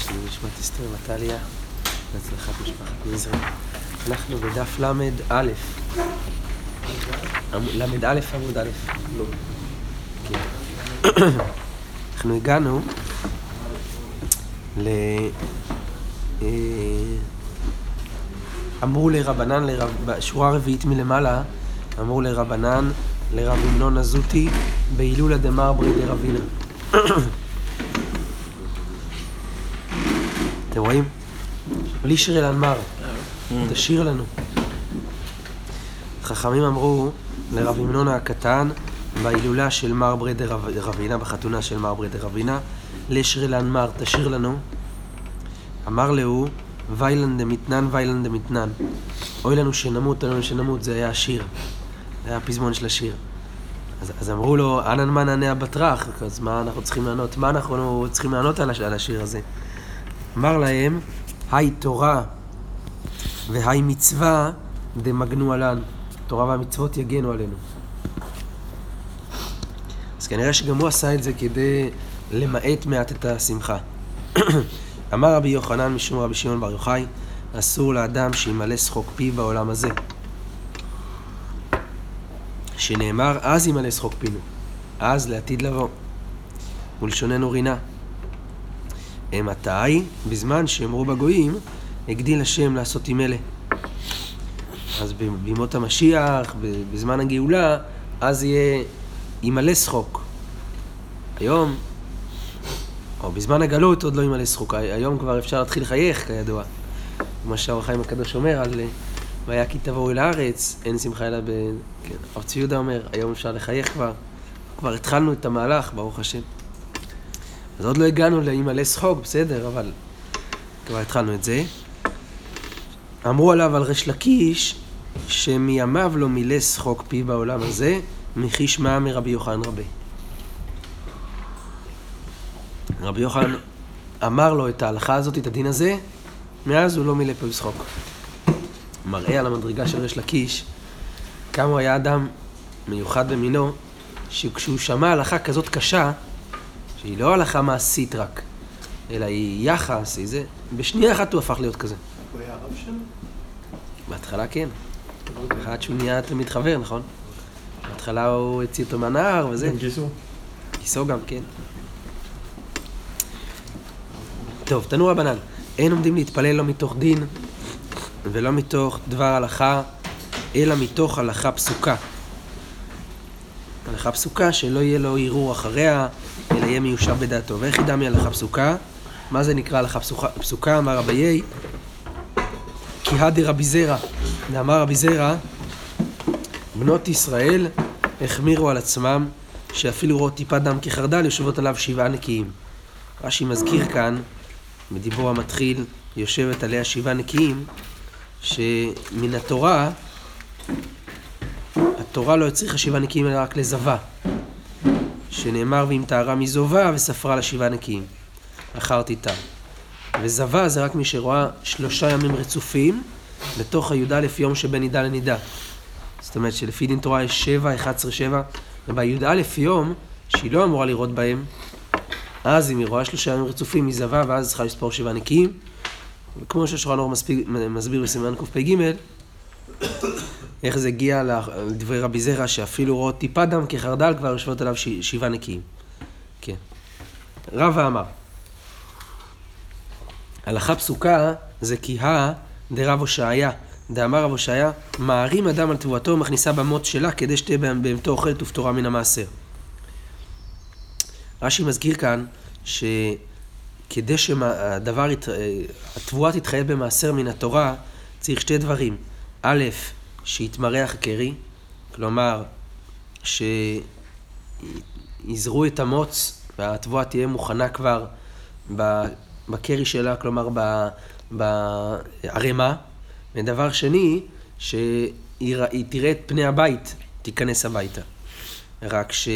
מוקדש לנשמת אסתר מטליה, להצלחת משפחת נזרי. אנחנו בדף ל"א. ל"א עמוד א'. לא. אנחנו הגענו ל... אה, אמרו לרבנן, לרב... בשורה הרביעית מלמעלה, אמרו לרבנן, לרב המנון הזוטי, בהילולה דמר ברי דרבינה. אתם רואים? לישר אל הנמר, תשאיר לנו. חכמים אמרו לרב המנון הקטן, בהילולה של מר ברי דרבינה, בחתונה של מר ברי דרבינה, לישר אל הנמר, תשאיר לנו. אמר להו, ויילן דמתנן, ויילן דמתנן. אוי לנו שנמות, אוי לנו שנמות, זה היה השיר. זה היה הפזמון של השיר. אז, אז אמרו לו, אנן מה נענה הבטרח? אז מה אנחנו צריכים לענות? מה אנחנו צריכים לענות על, על השיר הזה? אמר להם, היי תורה והי מצווה דמגנו עלן. תורה והמצוות יגנו עלינו. אז כנראה שגם הוא עשה את זה כדי למעט מעט את השמחה. אמר רבי יוחנן משום רבי שמעון בר יוחאי, אסור לאדם שימלא שחוק פיו בעולם הזה. שנאמר, אז ימלא שחוק פינו, אז לעתיד לבוא. ולשוננו רינה. מתי? בזמן שאמרו בגויים, הגדיל השם לעשות עם אלה. אז בימות המשיח, בזמן הגאולה, אז יהיה, ימלא שחוק. היום, או בזמן הגלות עוד לא ימלא שחוק, היום כבר אפשר להתחיל לחייך, כידוע. כמו שהאור החיים הקדוש אומר על והיה כי תבואו אל הארץ, אין שמחה אלא ב... כן, הרב צבי יהודה אומר, היום אפשר לחייך כבר. כבר התחלנו את המהלך, ברוך השם. אז עוד לא הגענו לימלא שחוק, בסדר, אבל כבר התחלנו את זה. אמרו עליו על ריש לקיש, שמימיו לא מילא שחוק פיו בעולם הזה, מכי שמע מרבי יוחנן רבי. רבי יוחנן אמר לו את ההלכה הזאת, את הדין הזה, מאז הוא לא מילא פיו שחוק. מראה על המדרגה של ריש לקיש, כמה הוא היה אדם מיוחד במינו, שכשהוא שמע הלכה כזאת קשה, שהיא לא הלכה מעשית רק, אלא היא יחס, היא זה, בשנייה אחת הוא הפך להיות כזה. הוא היה הרב שלו? בהתחלה כן. עד שהוא נהיה תלמיד חבר, נכון? בהתחלה הוא הוציא אותו מהנהר וזה. גם גיסו? כיסו גם, כן. טוב, תנו רבנן, אין עומדים להתפלל לא מתוך דין ולא מתוך דבר הלכה, אלא מתוך הלכה פסוקה. הלכה פסוקה שלא יהיה לו ערעור אחריה, אלא יהיה מיושב בדעתו. ואיך ידע מהלכה פסוקה? מה זה נקרא הלכה פסוקה? אמר רביי, כי הדי רבי זרע, ואמר רבי זרע, בנות ישראל החמירו על עצמם, שאפילו רואות טיפת דם כחרדל, יושבות עליו שבעה נקיים. רש"י מזכיר כאן, בדיבור המתחיל, יושבת עליה שבעה נקיים, שמן התורה, התורה לא הצריכה שבעה נקיים אלא רק לזבה. שנאמר ואם טהרה מזובה וספרה לה שבעה נקיים. אחר תיטר. וזבה זה רק מי שרואה שלושה ימים רצופים בתוך הי"א יום שבין נידה לנידה. זאת אומרת שלפי דין תורה יש שבע, אחד עשרה שבע, ובי"א יום, שהיא לא אמורה לראות בהם, אז אם היא רואה שלושה ימים רצופים, היא זבה, ואז צריכה לספור שבעה נקיים. וכמו ששולחן אור מסביר בסימן קפ"ג, איך זה הגיע לדברי רבי זרע, שאפילו רואות טיפה דם כחרדל, כבר יושבות עליו שבעה נקיים. כן. רבא אמר, הלכה פסוקה זה כי הא דרב הושעיה, דאמר רב הושעיה, מערים אדם על תבואתו ומכניסה במות שלה כדי שתהיה בהמתו אוכלת ופטורה מן המעשר. רש"י מזכיר כאן שכדי שהדבר, התבואה תתחייב במעשר מן התורה, צריך שתי דברים. א', שיתמרח הקרי, כלומר, שיזרו את המוץ והתבואה תהיה מוכנה כבר בקרי שלה, כלומר בערימה. ודבר שני, שהיא תראה את פני הבית, תיכנס הביתה. רק ש...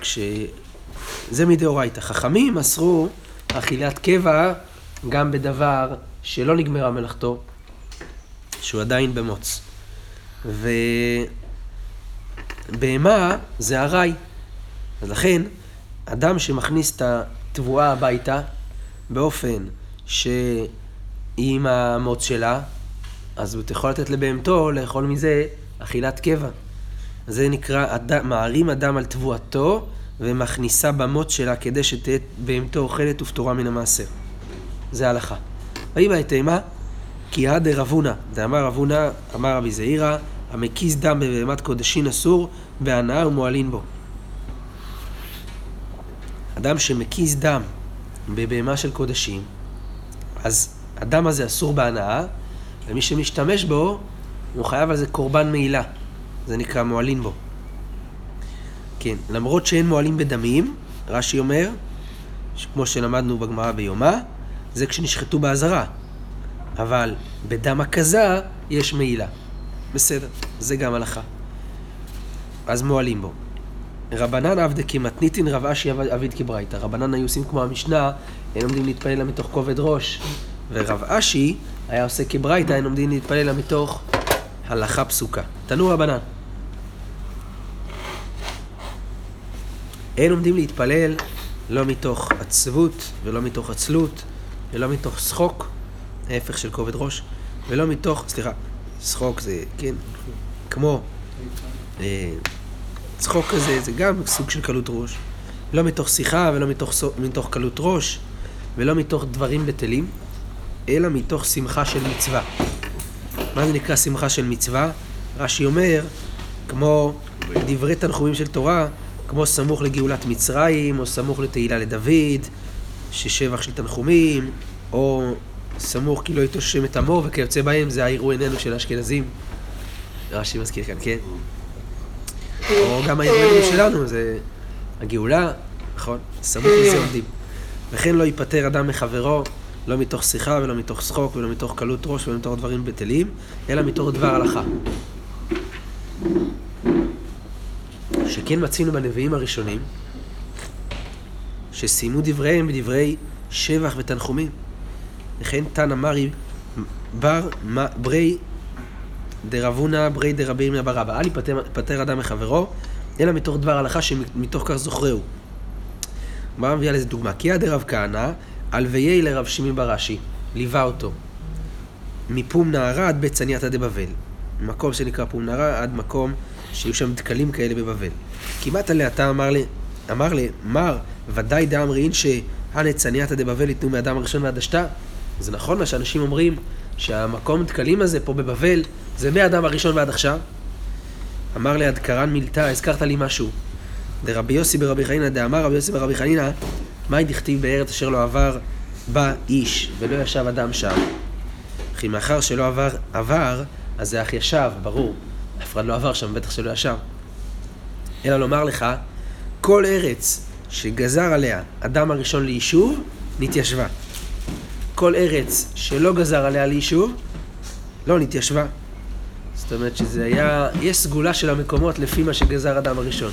כש... זה מדאורייתא. חכמים אסרו אכילת קבע גם בדבר שלא נגמרה מלאכתו, שהוא עדיין במוץ. ובהמה זה ארעי. אז לכן, אדם שמכניס את התבואה הביתה באופן שהיא עם המוץ שלה, אז הוא יכול לתת לבהמתו לאכול מזה אכילת קבע. זה נקרא, אדם, מערים אדם על תבואתו ומכניסה במוץ שלה כדי שתהיה בהמתו אוכלת ופטורה מן המעשר. זה הלכה. ויהי בהתאמה כי עד דרבונה, דאמר רבונה, אמר רבי זעירא, המקיז דם בבהמת קודשין אסור, בהנאה ומועלין בו. אדם שמקיז דם בבהמה של קודשים, אז הדם הזה אסור בהנאה, ומי שמשתמש בו, הוא חייב על זה קורבן מעילה. זה נקרא מועלין בו. כן, למרות שאין מועלים בדמים, רש"י אומר, כמו שלמדנו בגמרא ביומא, זה כשנשחטו באזהרה. אבל בדם הכזה יש מעילה. בסדר, זה גם הלכה. אז מועלים בו. רבנן עבדי כמתניתין רב אשי עביד כברייתא. רבנן היו עושים כמו המשנה, הם עומדים להתפלל לה מתוך כובד ראש. ורב אשי היה עושה כברייתא, הם עומדים להתפלל לה מתוך הלכה פסוקה. תנו רבנן. אין עומדים להתפלל לא מתוך עצבות ולא מתוך עצלות ולא מתוך שחוק, ההפך של כובד ראש, ולא מתוך, סליחה, שחוק זה, כן, כמו אה, צחוק כזה, זה גם סוג של קלות ראש. לא מתוך שיחה ולא מתוך, מתוך קלות ראש ולא מתוך דברים בטלים, אלא מתוך שמחה של מצווה. מה זה נקרא שמחה של מצווה? רש"י אומר, כמו דברי תנחומים של תורה, כמו סמוך לגאולת מצרים, או סמוך לתהילה לדוד, ששבח של תנחומים, או סמוך כי לא יתושם את עמו, וכיוצא בהם זה העירו עינינו של האשכנזים. רש"י מזכיר כאן, כן? או גם העירו עינינו שלנו, זה הגאולה, נכון? סמוך לזה עומדים. וכן לא ייפטר אדם מחברו, לא מתוך שיחה ולא מתוך שחוק ולא מתוך קלות ראש ולא מתוך דברים בטלים, אלא מתוך דבר הלכה. שכן מצינו בנביאים הראשונים, שסיימו דבריהם בדברי שבח ותנחומים. וכן תנא מרי בר ברי דרבונה ברי דרבי ירמיה בר אבא. אל יפטר אדם מחברו, אלא מתוך דבר הלכה שמתוך כך זוכרהו. מה מביאה לזה דוגמה? כי עד רב כהנא, הלוויי לרב שמעי בראשי, ליווה אותו. מפום נערה עד בית צנייתא דבבל. מקום שנקרא פום נערה עד מקום שהיו שם דקלים כאלה בבבל. כמעט עליה אתה אמר לי, אמר לי, מר, ודאי דאמרין שהנצנייתא דבבל ייתנו מאדם הראשון ועד השתה? זה נכון מה שאנשים אומרים, שהמקום דקלים הזה פה בבבל, זה מהאדם הראשון ועד עכשיו? אמר לי, הדקרן מילתא, הזכרת לי משהו. דרבי יוסי ברבי חנינא, דאמר רבי יוסי ברבי חנינא, מהי דכתיב בארץ אשר לא עבר בה איש, ולא ישב אדם שם? כי מאחר שלא עבר, עבר, אז זה אך ישב, ברור. אף אחד לא עבר שם, בטח שלא ישב. אלא לומר לך, כל ארץ שגזר עליה אדם הראשון ליישוב, נתיישבה. כל ארץ שלא גזר עליה ליישוב, לא נתיישבה. זאת אומרת שזה היה, יש סגולה של המקומות לפי מה שגזר אדם הראשון.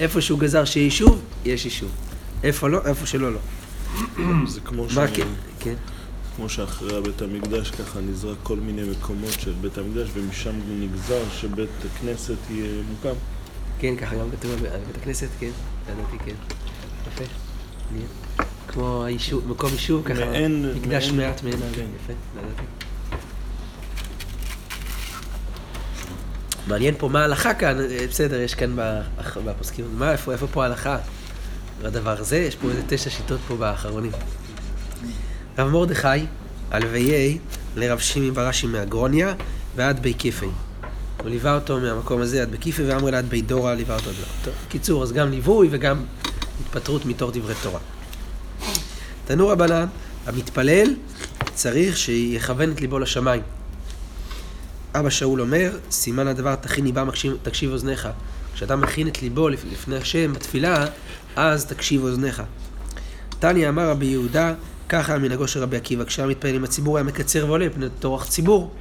איפה שהוא גזר שיהיה יישוב, יש יישוב. איפה לא, איפה שלא, לא. זה כמו ש... כן? כן. כמו שאחרי בית המקדש ככה נזרק כל מיני מקומות של בית המקדש ומשם נגזר שבית הכנסת יהיה מוקם. כן, ככה גם כתוב בבית הכנסת, כן, ידעתי, כן. יפה. כמו היישוב, מקום יישוב, ככה, מעין, מקדש מעין, מעט מעין, כן. יפה. מעניין פה מה ההלכה כאן, אה, בסדר, יש כאן בפוסקים, מה, איפה, איפה פה ההלכה? בדבר הזה, יש פה איזה תשע שיטות פה באחרונים. רב מרדכי, הלוויי לרב שימי בראשי מהגרוניה ועד בי כיפי. הוא ליווה אותו מהמקום הזה עד בקיפה ואמר לה עד בי דורה ליווה אותו עד. טוב, קיצור, אז גם ליווי וגם התפטרות מתוך דברי תורה. תנו רבנן, המתפלל צריך שיכוון את ליבו לשמיים. אבא שאול אומר, סימן הדבר תכין ליבה תקשיב אוזניך. כשאתה מכין את ליבו לפ- לפני השם בתפילה, אז תקשיב אוזניך. תניא אמר רבי יהודה, ככה היה מנהגו של רבי עקיבא, כשהיה מתפלל עם הציבור היה מקצר ועולה פני טורח ציבור.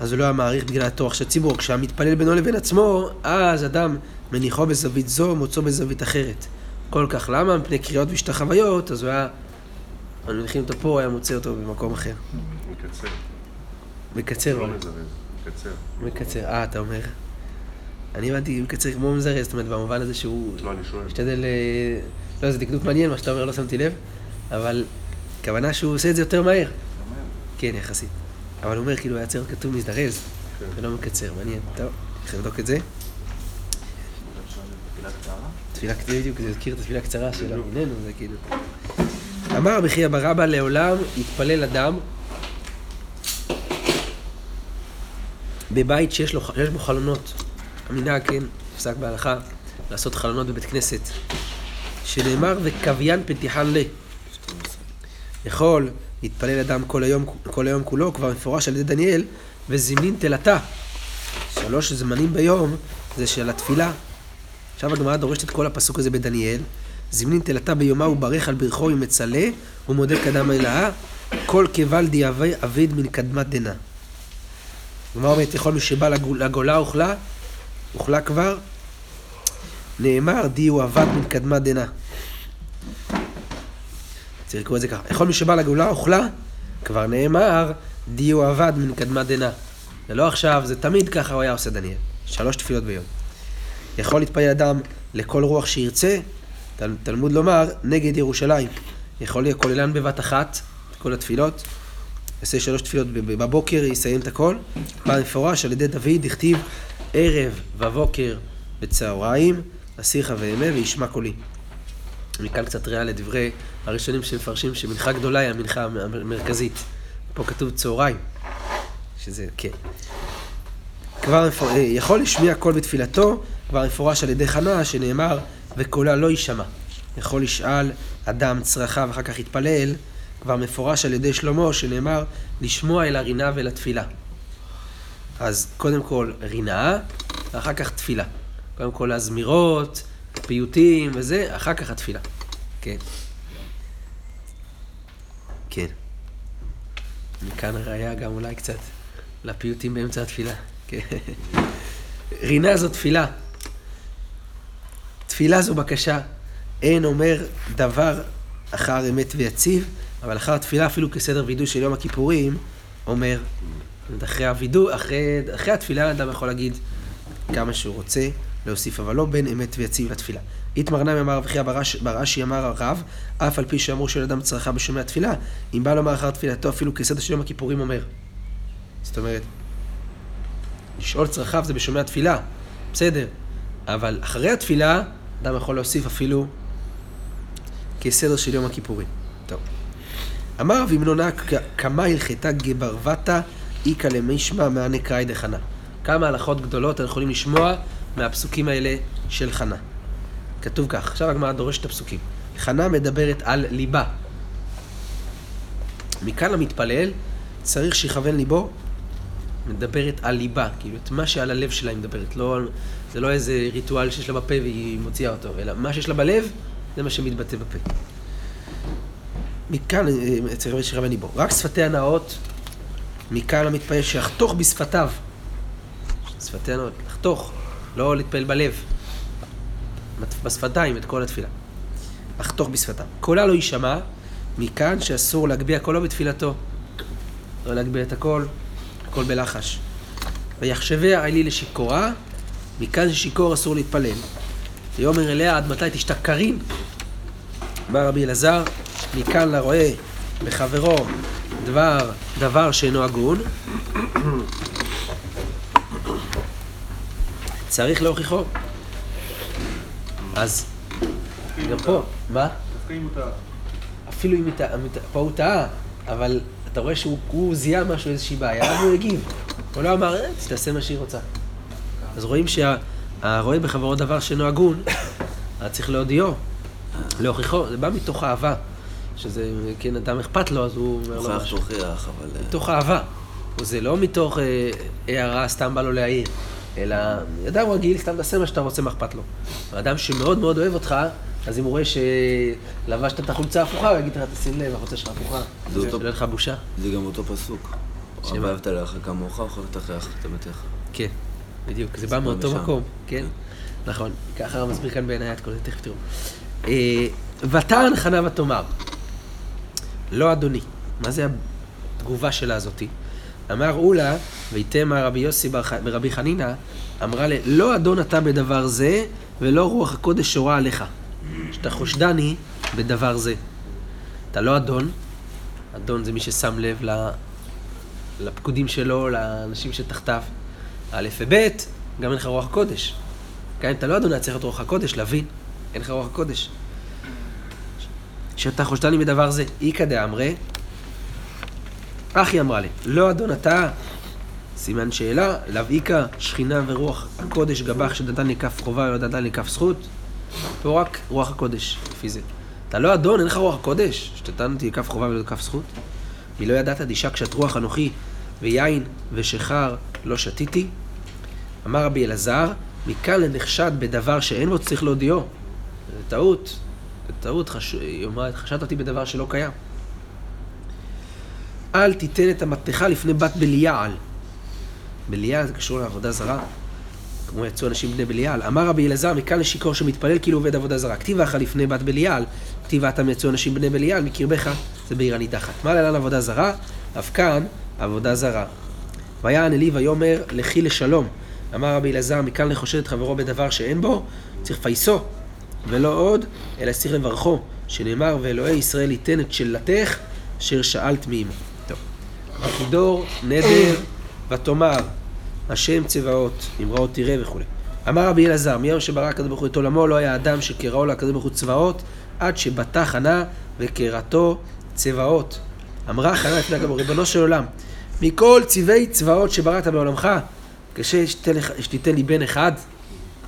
אז הוא לא היה מעריך בגלל הטורח של הציבור. כשהיה מתפלל בינו לבין עצמו, אז אדם מניחו בזווית זו, מוצאו בזווית אחרת. כל כך למה? מפני קריאות והשתחוויות, אז הוא היה... מניחים אותו פה, היה מוצא אותו במקום אחר. מקצר. מקצר. לא. מזרז, מקצר. מקצר. אה, אתה אומר. אני הבנתי מקצר כמו מזרז, זאת אומרת, במובן הזה שהוא לא, אני שואל. משתדל... אה, לא, זה דקדוק מעניין מה שאתה אומר, לא שמתי לב, אבל הכוונה שהוא עושה את זה יותר מהר. כן, יחסית. אבל הוא אומר, כאילו, היה צריך כתוב מזדרז, כן. ולא מקצר, מעניין. טוב, צריך לבדוק את זה. תפילה קצרה, בדיוק, זה הזכיר את התפילה הקצרה של. אביננו, זה כאילו... אמר רבי חייא בר אבא לעולם יתפלל אדם בבית שיש לו, שיש בו חלונות. המנהג, כן, נפסק בהלכה, לעשות חלונות בבית כנסת. שנאמר וקוויין פתיחן ל. יכול להתפלל אדם כל היום, כל היום כולו, כבר מפורש על ידי דניאל, וזימנין תלתה. שלוש זמנים ביום זה של התפילה. עכשיו הגמרא דורשת את כל הפסוק הזה בדניאל. זימנין תלתה ביומה וברך על ברכו ומצלה, ומודה קדם אלאה, כל קבל די אבי- אביד מן קדמת דנא. הגמרא אומרת, יכול מי שבא לגול- לגולה אוכלה, אוכלה כבר, נאמר די הוא אבד מן קדמת דנא. צריך לקרוא את זה ככה. יכול מי שבא לגאולה אוכלה, כבר נאמר, די הוא אבד מן קדמת דנא. זה לא עכשיו, זה תמיד ככה הוא היה עושה דניאל. שלוש תפילות ביום. יכול להתפלל אדם לכל רוח שירצה, תל, תלמוד לומר, נגד ירושלים. יכול לכוללן בבת אחת, כל התפילות. יעשה שלוש תפילות בב- בבוקר, יסיים את הכל. בא מפורש על ידי דוד, הכתיב ערב ובוקר בצהריים, אסירך ואמה וישמע קולי. מכאן קצת ראיה לדברי הראשונים שמפרשים שמנחה גדולה היא המנחה המ- המרכזית. פה כתוב צהריים, שזה, כן. כבר מפור... אה, יכול לשמיע קול בתפילתו, כבר מפורש על ידי חנה, שנאמר, וקולה לא יישמע. יכול לשאל אדם צרכיו, אחר כך יתפלל, כבר מפורש על ידי שלמה, שנאמר, לשמוע אל הרינה ואל התפילה. אז קודם כל רינה, ואחר כך תפילה. קודם כל הזמירות, פיוטים וזה, אחר כך התפילה. כן. כן. מכאן הראיה גם אולי קצת לפיוטים באמצע התפילה. כן. רינה זו תפילה. תפילה זו בקשה. אין אומר דבר אחר אמת ויציב, אבל אחר התפילה, אפילו כסדר וידוי של יום הכיפורים, אומר, אחרי הווידוי, אחרי, אחרי התפילה אדם יכול להגיד כמה שהוא רוצה להוסיף, אבל לא בין אמת ויציב לתפילה. איתמר נמי אמר רב חייא ברש- ברש"י אמר הרב, אף על פי שאמרו של אדם צרכה בשומע תפילה, אם בא לומר אחר תפילתו אפילו כסדר של יום הכיפורים אומר. זאת אומרת, לשאול צרכיו זה בשומע תפילה, בסדר, אבל אחרי התפילה, אדם יכול להוסיף אפילו כסדר של יום הכיפורים. טוב. אמר רב ימנונה, "כ- כמה הלכתה גברבתה איכא למישמע מענה קראי דחנה. כמה הלכות גדולות אנחנו יכולים לשמוע מהפסוקים האלה של חנה. כתוב כך, עכשיו הגמרא דורשת את הפסוקים. חנה מדברת על ליבה. מכאן המתפלל צריך שיכוון ליבו, מדברת על ליבה, כאילו את מה שעל הלב שלה היא מדברת, לא, זה לא איזה ריטואל שיש לה בפה והיא מוציאה אותו, אלא מה שיש לה בלב, זה מה שמתבטא בפה. מכאן אה, צריך שיכוון ליבו. רק שפתיה נאות, מכאן המתפלל שיחתוך בשפתיו. שפתיה נאות, לחתוך, לא להתפלל בלב. בשפתיים את כל התפילה. לחתוך בשפתיו. קולה לא יישמע, מכאן שאסור להגביה קולו בתפילתו. לא להגביה את הקול, הקול בלחש. ויחשביה עלי לשיכורה, מכאן ששיכור אסור להתפלל. ויאמר אליה עד מתי תשתכרין? אמר רבי אלעזר, מכאן לרואה בחברו דבר, דבר שאינו הגון, צריך להוכיחו. אז גם פה, מה? אפילו אם אתה, פה הוא טעה, אבל אתה רואה שהוא הוא זיהה משהו, איזושהי בעיה, והוא הגיב. הוא לא אמר, אה, תעשה מה שהיא רוצה. אז רואים שהרואה בחברו דבר שאינו הגון, היה צריך להודיעו, להוכיחו, זה בא מתוך אהבה. שזה, כן, אדם אכפת לו, אז הוא אומר לו משהו. תוכיח, אבל... אה, מתוך אהבה. זה לא מתוך אה, הערה, סתם בא לו להעיר, אלא אדם רגיל, סתם תעשה מה שאתה רוצה, מה אכפת לו. אדם שמאוד מאוד אוהב אותך, אז אם הוא רואה שלבשת את החולצה ההפוכה, הוא יגיד לך, תשים לב, החולצה שלך הפוכה. זה אותו- שלא יהיה לך בושה. זה גם אותו פסוק. שמה? אהבת לך כמוך, אוכלת אחריך את ביתך. כן, בדיוק, זה בא מאותו. מקום, כן? נכון, ככה הוא מסביר כאן בעיניי את כל זה, תכף תראו. אה, ותען חנה ותאמר, לא אדוני, מה זה התגובה שלה הזאתי? אמר אולה, ויתמה רבי יוסי ברבי חנינא, אמרה ל... לא אדון אתה בדבר זה, ולא רוח הקודש שורה עליך. שאתה חושדני בדבר זה. אתה לא אדון, אדון זה מי ששם לב. לפקודים שלו, לאנשים שתחתיו. א' וב', גם אין לך רוח הקודש. כן, אתה לא אדון היה צריך להיות רוח הקודש, להבין, אין לך רוח הקודש. שאתה חושדני בדבר זה, איכא דאמרי, אחי אמרה לי, לא אדון אתה, סימן שאלה, לאו איכא, שכינה ורוח הקודש גבך שדתן לי כף חובה ולא דתן לי כף זכות. פה רק רוח הקודש, לפי זה. אתה לא אדון, אין לך רוח הקודש, שתתן לי כף חובה ולא כף זכות. מלא ידעת דישה קשת רוח אנוכי, ויין ושכר לא שתיתי. אמר רבי אלעזר, מכאן לנחשד בדבר שאין בו צריך להודיעו. זה טעות, זה טעות, חש... היא אומרת, חשדת אותי בדבר שלא קיים. אל תיתן את המתכה לפני בת בליעל. בליעל זה קשור לעבודה זרה. כמו יצאו אנשים בני בליעל. אמר רבי אלעזר, מכאן לשיכור שמתפלל כאילו עובד עבודה זרה. כתיבה אחת לפני בת בליעל, כתיבה אתם יצאו אנשים בני בליעל, מקרבך זה בעיר הנידחת. מה להלן עבודה זרה? אף כאן עבודה זרה. ויען אלי ויאמר לכי לשלום. אמר רבי אלעזר, מכאן לחושד את חברו בדבר שאין בו, צריך לפייסו, ולא עוד, אלא צריך לברכו, שנאמר, ואלוהי ישראל ייתן את שאלתך, אשר שאלת מעמו. טוב. הכידור, נדר, ותאמר, השם צבאות, אמראות תראה וכולי. אמר רבי אלעזר, מיום שברא הקדוש ברוך הוא את עולמו, לא היה אדם שקראו לו הקדוש ברוך הוא צבאות, עד שבטח חנה וקראתו צבאות. אמרה חנה לפני הקדוש ברוך הוא, ריבונו של עולם, מכל צבעי צבאות שבראת בעולמך, קשה שתיתן, לי בן אחד,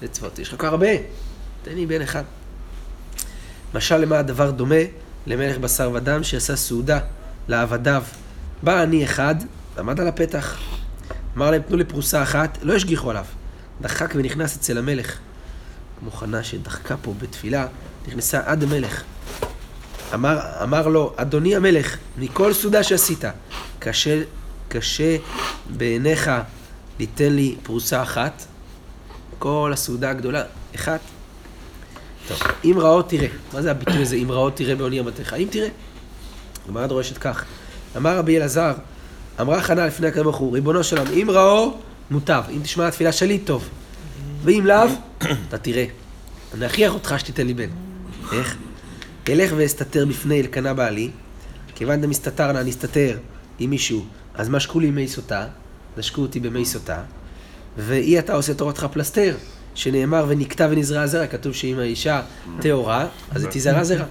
זה צבאות, יש לך כל כך הרבה, תן לי בן אחד. משל למה הדבר דומה? למלך בשר ודם שעשה סעודה לעבדיו. בא עני אחד, עמד על הפתח. אמר להם, תנו לי פרוסה אחת, לא השגיחו עליו. דחק ונכנס אצל המלך. כמו חנה שדחקה פה בתפילה, נכנסה עד המלך. אמר, אמר לו, אדוני המלך, מכל סעודה שעשית, קשה, קשה בעיניך ליתן לי פרוסה אחת? כל הסעודה הגדולה, אחת? טוב, אם רעות תראה. מה זה הביטוי הזה, אם רעות תראה בעוני אמתך? אם תראה. הגמרא דורשת כך. אמר רבי אלעזר, אמרה חנה לפני הקדוש ברוך הוא, ריבונו של עולם, אם ראו, מוטב. אם תשמע התפילה שלי, טוב. ואם לאו, אתה תראה. אני אכריח אותך שתיתן לי בן. איך? אלך ואסתתר בפני אלקנה בעלי, כיוון דמסתתר נא נסתתר עם מישהו, אז משקו לי מי סוטה, נשקו אותי במי סוטה, ואי אתה עושה תורתך פלסתר, שנאמר ונקטע ונזרע זרע, כתוב שאם האישה טהורה, אז היא תזרע זרע.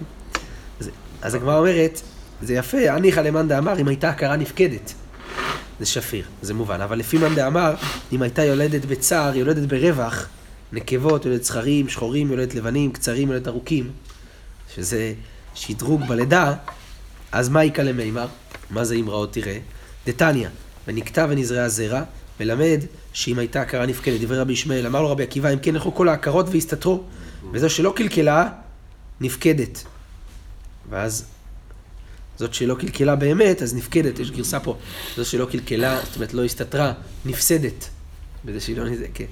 אז, אז הגמרא אומרת, זה יפה, הניחא למאן דאמר, אם הייתה הכרה נפקדת. זה שפיר, זה מובן. אבל לפי מאן דאמר, אם הייתה יולדת בצער, יולדת ברווח, נקבות, יולדת זכרים, שחורים, יולדת לבנים, קצרים, יולדת ארוכים, שזה שדרוג בלידה, אז מה יקא למימר? מה זה אמראות תראה? דתניא, ונקטע ונזרע זרע, מלמד שאם הייתה הכרה נפקדת, דברי רבי ישמעאל, אמר לו רבי עקיבא, אם כן ילכו כל ההכרות והסתתרו, וזו שלא קלקלה, נפקדת. ואז זאת שלא קלקלה באמת, אז נפקדת, יש גרסה פה. זו שלא קלקלה, זאת אומרת לא הסתתרה, נפסדת. בזה שהיא לא כן.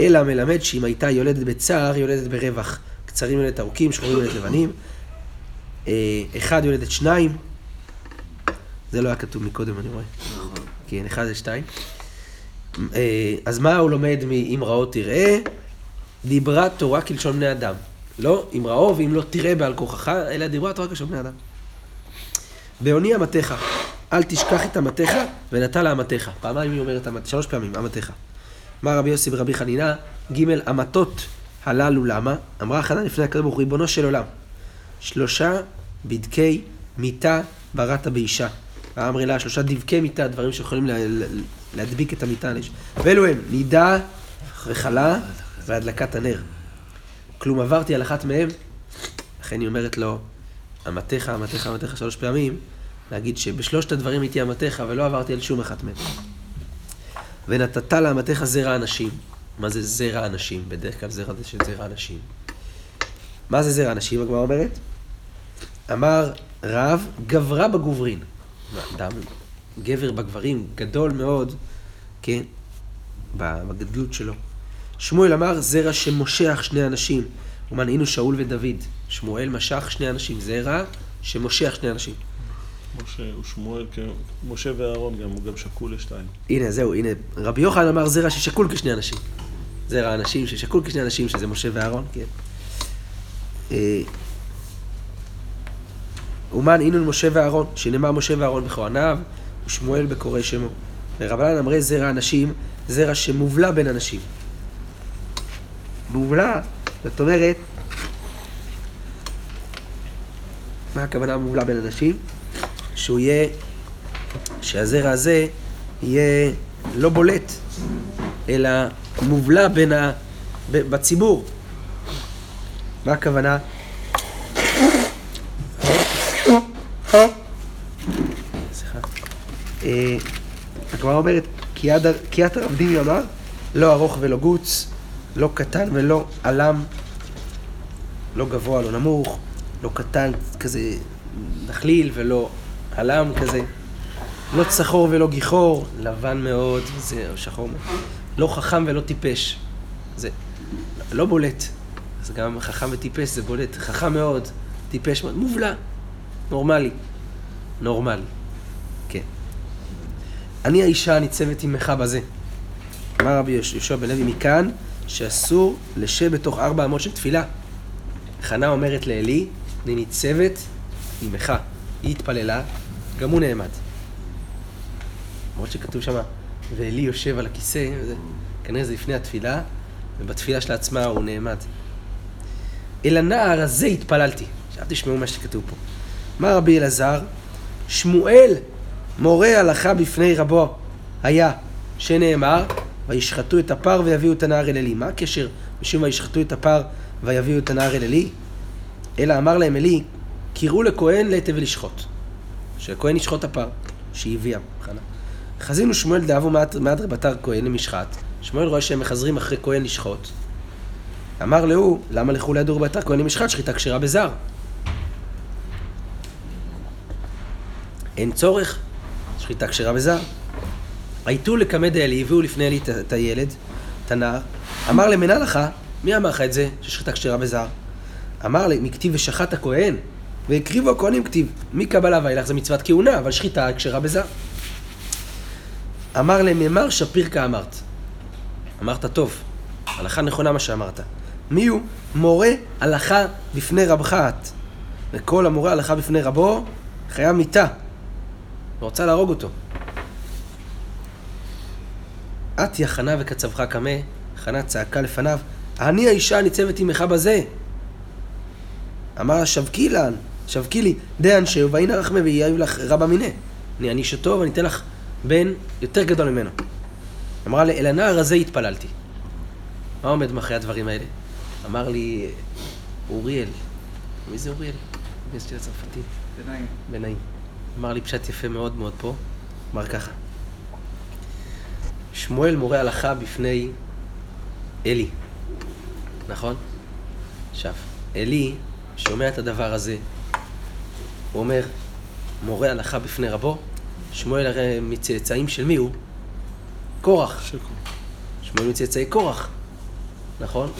אלא מלמד שאם הייתה יולדת בצער, יולדת ברווח. קצרים יולדת ארוכים, שחורים יולדת לבנים. אה, אחד יולדת שניים. זה לא היה כתוב מקודם, אני רואה. כן, אחד זה שתיים. אה, אז מה הוא לומד מ"אם רעות תראה"? דיברה תורה כלשון בני אדם. לא אם ראו ואם לא תראה בעל כוחך, אלא דיברה תורה כלשון בני אדם. בעוני אמתך, אל תשכח את אמתך ונטע לאמתך. פעמיים היא אומרת, שלוש פעמים, אמתך. אמר רבי יוסי ברבי חנינה, ג' אמתות הללו למה? אמרה חנה לפני הקדוש ברוך הוא, ריבונו של עולם, שלושה בדקי מיתה בראת באישה. ואמרי לה, שלושה דבקי מיתה, דברים שיכולים לה, לה, להדביק את המיתה. ואלו הם, נידה וחלה והדלקת הנר. כלום עברתי על אחת מהם, לכן היא אומרת לו, אמתך, אמתך, אמתך שלוש פעמים, להגיד שבשלושת הדברים הייתי אמתך ולא עברתי על שום אחת מהם. ונתת לאמתך זרע אנשים. מה זה זרע אנשים? בדרך כלל זרע זה של זרע אנשים. מה זה זרע אנשים, הגמרא אומרת? אמר רב, גברה בגוברין. אדם, גבר בגברים, גדול מאוד, כן, בגדלות שלו. שמואל אמר, זרע שמושך שני אנשים. ומנעינו שאול ודוד. שמואל משך שני אנשים, זרע שמושך שני אנשים. משה ושמואל, כן, משה ואהרון גם, הוא גם שקול לשתיים. הנה, זהו, הנה. רבי יוחנן אמר זרע ששקול כשני אנשים. זרע אנשים ששקול כשני אנשים, שזה משה ואהרון, כן. אומן אינון משה ואהרון, שנאמר משה ואהרון בכהניו, ושמואל בקורא שמו. ורבנן אמרי זרע אנשים, זרע שמובלע בין אנשים. מובלע, זאת אומרת, מה הכוונה מובלע בין אנשים? שהוא יהיה, שהזרע הזה יהיה לא בולט, אלא מובלע בין ה... בציבור. מה הכוונה? סליחה. אה, הגמרא אומרת, כי יד- כי ית הרב דימי אמר, לא ארוך ולא גוץ, לא קטן ולא עלם, לא גבוה, לא נמוך, לא קטן כזה נכליל ולא עלם כזה, לא צחור ולא גיחור, לבן מאוד, זה שחור מאוד, לא חכם ולא טיפש, זה לא בולט, אז גם חכם וטיפש זה בולט, חכם מאוד, טיפש מאוד, מובלע, נורמלי, נורמלי. אני האישה הניצבת עמך בזה. אמר רבי יהושע בן לוי מכאן, שאסור לשב בתוך ארבע אמות של תפילה. חנה אומרת לעלי, אני ניצבת עמך. היא התפללה, גם הוא נעמד. למרות שכתוב שם, ועלי יושב על הכיסא, זה, כנראה זה לפני התפילה, ובתפילה של עצמה הוא נעמד. אל הנער הזה התפללתי. עכשיו תשמעו מה שכתוב פה. אמר רבי אלעזר, שמואל מורה הלכה בפני רבו היה, שנאמר, וישחטו את הפר ויביאו את הנער אל עלי. מה הקשר משום וישחטו את הפר ויביאו את הנער אל עלי? אלא אמר להם עלי, קראו לכהן להיטב ולשחוט. שהכהן ישחוט הפר, שהביאה. חנה. חזינו שמואל דאבו מאדרי בתר כהן למשחט. שמואל רואה שהם מחזרים אחרי כהן לשחוט. אמר להוא, למה לכו לידור בתר כהן למשחט? שחיטה כשרה בזר. אין צורך, שחיטה כשרה בזר. הייתו לקמא דאלי, הביאו לפני אלי את- הילד, את הנער. אמר למנה לך, מי אמר לך את זה, ששחיטה כשרה בזר? אמר לי, מכתיב ושחט הכהן, והקריבו הכהנים כתיב, מקבלה ואילך זה מצוות כהונה, אבל שחיטה כשרה בזר. אמר נאמר שפיר כאמרת. אמרת טוב, הלכה נכונה מה שאמרת. מי הוא? מורה הלכה בפני רבך את. וכל המורה הלכה בפני רבו, חייב מיתה. ורוצה להרוג אותו. את יחנה וקצבך קמה, חנה צעקה לפניו, אני האישה הניצבת עמך בזה. אמר שבקי לן, שבקי לי, דיין שהו, והנה רחמי ויהיו לך רבא מיניה. אני אעניש אותו ואני אתן לך בן יותר גדול ממנו. אמרה לי, אל הנער הזה התפללתי. מה עומד מאחורי הדברים האלה? אמר לי, אוריאל. מי זה אוריאל? מי זה של הצרפתי? ביניים. בנעים. אמר לי פשט יפה מאוד מאוד פה, אמר ככה. שמואל מורה הלכה בפני אלי, נכון? עכשיו, אלי שומע את הדבר הזה, הוא אומר, מורה הלכה בפני רבו, שמואל הרי מצאצאים של מי הוא? קורח. שמואל מצאצאי קורח, נכון?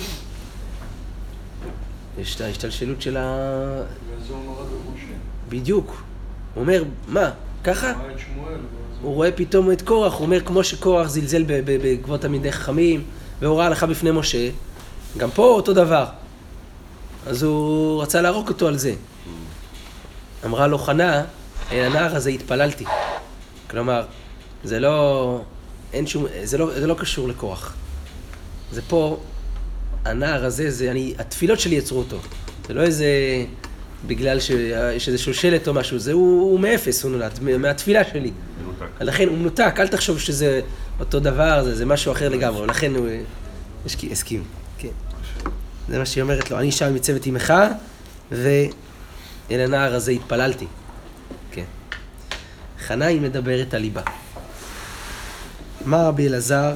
יש את ההשתלשלות של ה... בדיוק. הוא אומר, מה, ככה? הוא רואה פתאום את קורח, הוא אומר, כמו שקורח זלזל בעקבות תלמידי חכמים, והורה הלכה בפני משה, גם פה אותו דבר. אז הוא רצה להרוג אותו על זה. אמרה לו חנה, אל הנער הזה התפללתי. כלומר, זה לא... אין שום... זה לא, זה לא קשור לקורח. זה פה, הנער הזה, זה אני... התפילות שלי יצרו אותו. זה לא איזה... בגלל שיש איזה שושלת או משהו, זה הוא, הוא מאפס, הוא נולד, מה- מהתפילה שלי. לכן הוא מנותק, אל תחשוב שזה אותו דבר, זה, זה משהו אחר לגמרי, לכן הוא הסכים. כן. זה מה שהיא אומרת לו, אני שם מצוות עמך, ואל הנער הזה התפללתי. כן. חנה היא מדברת על ליבה. אמר רבי אלעזר,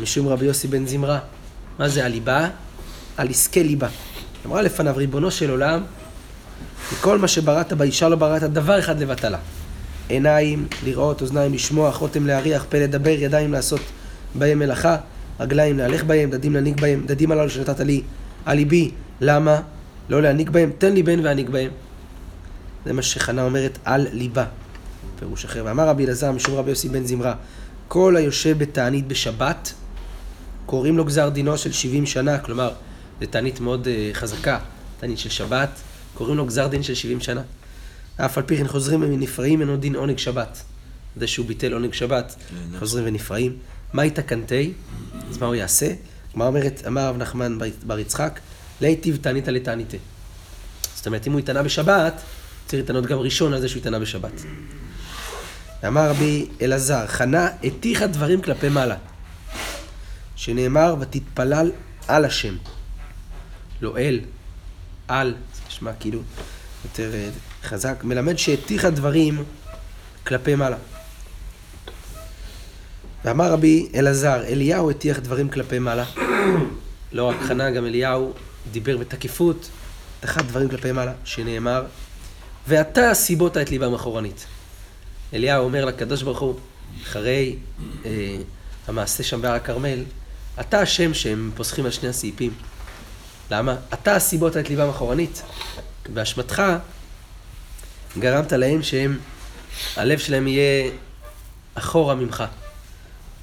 משום רבי יוסי בן זמרה, מה זה הליבה? על עסקי ליבה. אמרה לפניו, ריבונו של עולם, מכל מה שבראת באישה לא בראת דבר אחד לבטלה. עיניים לראות, אוזניים לשמוע, חותם להריח, פה לדבר, ידיים לעשות בהם מלאכה, רגליים להלך בהם, דדים להנהיג בהם, דדים הללו שנתת לי, על ליבי, למה? לא להנהיג בהם, תן לי בן ואנהיג בהם. זה מה שחנה אומרת על ליבה. פירוש אחר. ואמר רבי אלעזר משום רבי יוסי בן זמרה, כל היושב בתענית בשבת, קוראים לו גזר דינו של 70 שנה, כלומר, זו תענית מאוד uh, חזקה, תענית של שבת, קוראים לו גזר דין של 70 שנה. אף על פי כן חוזרים ונפרעים ממנו דין עונג שבת. זה שהוא ביטל עונג שבת, חוזרים ונפרעים. מה יתקנתי? אז מה הוא יעשה? הגמרא אומרת, אמר רב נחמן בר- יצחק, להיטיב תענית לתעניתה. זאת אומרת, אם הוא התענה בשבת, צריך להתענות גם ראשון על זה שהוא התענה בשבת. ואמר רבי אלעזר, חנה התיך דברים כלפי מעלה, שנאמר, ותתפלל על השם. לא אל, על, נשמע כאילו יותר אה, חזק, מלמד שהתיך דברים כלפי מעלה. ואמר רבי אלעזר, אליהו הטיח דברים כלפי מעלה. לא רק חנה, גם אליהו דיבר בתקיפות, תחת דברים כלפי מעלה, שנאמר, ואתה סיבות את ליבם אחורנית. אליהו אומר לקדוש ברוך הוא, אחרי אה, המעשה שם בהר הכרמל, אתה השם שהם פוסחים על שני הסעיפים. למה? אתה הסיבות את ליבם אחורנית. באשמתך גרמת להם שהם, הלב שלהם יהיה אחורה ממך.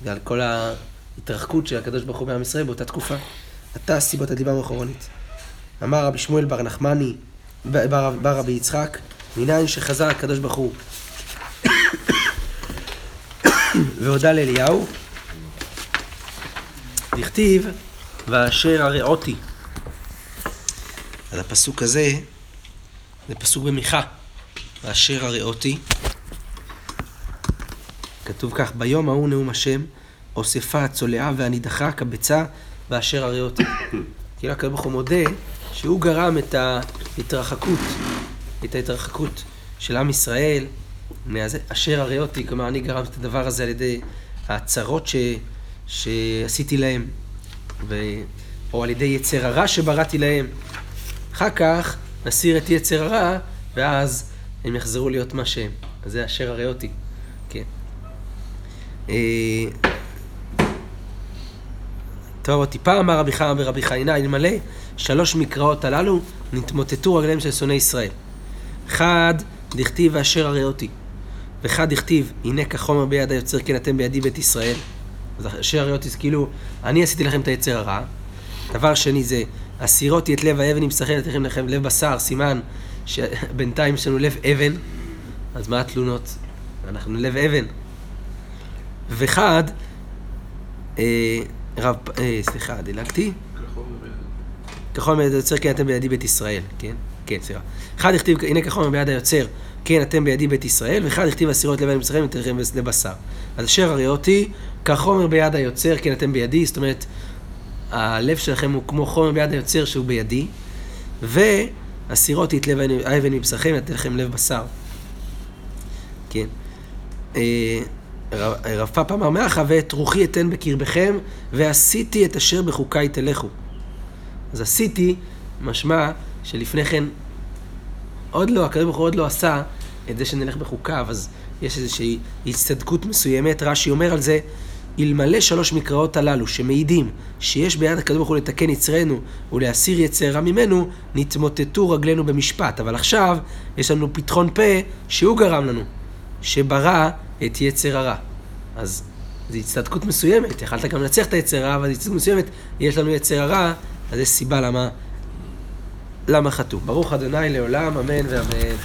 ועל כל ההתרחקות של הקדוש ברוך הוא בעם ישראל באותה תקופה. אתה הסיבות את ליבם האחורנית. אמר רבי שמואל בר נחמני, בר, בר רבי יצחק, מניין שחזר הקדוש ברוך הוא והודה לאליהו, דכתיב, ואשר הרעותי. אז הפסוק הזה, זה פסוק במיכה, ואשר הרעותי. כתוב כך, ביום ההוא נאום השם, אוספה הצולעה והנידחה, קבצה, ואשר הריאות. כאילו הקדוש ברוך הוא מודה שהוא גרם את ההתרחקות, את ההתרחקות של עם ישראל, אשר הריאותי, כלומר אני גרמתי את הדבר הזה על ידי הצרות ש, שעשיתי להם, ו, או על ידי יצר הרע שבראתי להם. אחר כך נסיר את יצר הרע, ואז הם יחזרו להיות מה שהם. אז זה אשר הריאותי, כן. אה, טוב, עוד טיפה אמר רבי חמא ברבי חיינה, אלמלא שלוש מקראות הללו נתמוטטו רגליהם של שונאי ישראל. אחד, דכתיב ואשר הריאותי. ואחד דכתיב, הנה כחומר ביד היוצר כן אתם בידי בית ישראל. אז אשר הריאותי זה כאילו, אני עשיתי לכם את היצר הרע. דבר שני זה, הסירותי את לב האבן עם שכל נתתם לכם לב בשר, סימן שבינתיים יש לנו לב אבן. אז מה התלונות? אנחנו לב אבן. ואחד, אה, רב, אה, סליחה, דילגתי. כחומר היוצר, כן אתם בידי בית ישראל, כן? כן, סליחה. אחד הכתיב, הנה כחומר ביד היוצר, כן אתם בידי בית ישראל, ואחד הכתיב הסירות לבן מצרים ותלכם לבשר. אז אשר הריאותי, כחומר ביד היוצר, כן אתם בידי, זאת אומרת, הלב שלכם הוא כמו חומר ביד היוצר שהוא בידי, והסירות את לב האבן מבשרכם, נתן לכם לב בשר. כן. אה, רב פאפא אמר מאחה, ואת רוחי אתן בקרבכם, ועשיתי את אשר בחוקיי תלכו. אז עשיתי, משמע שלפני כן, עוד לא, הקדוש ברוך הוא עוד לא עשה את זה שנלך בחוקיו, אז יש איזושהי הצטדקות מסוימת, רש"י אומר על זה, אלמלא שלוש מקראות הללו שמעידים שיש ביד הקדוש ברוך הוא לתקן יצרנו ולהסיר יצר רע ממנו, נתמוטטו רגלינו במשפט. אבל עכשיו יש לנו פתחון פה שהוא גרם לנו, שברא את יצר הרע. אז זו הצטדקות מסוימת, יכלת גם לנצח את היצר הרע, אבל זו הצטדקות מסוימת, יש לנו יצר הרע, אז יש סיבה למה, למה חטאו. ברוך אדוני לעולם, אמן ואמן.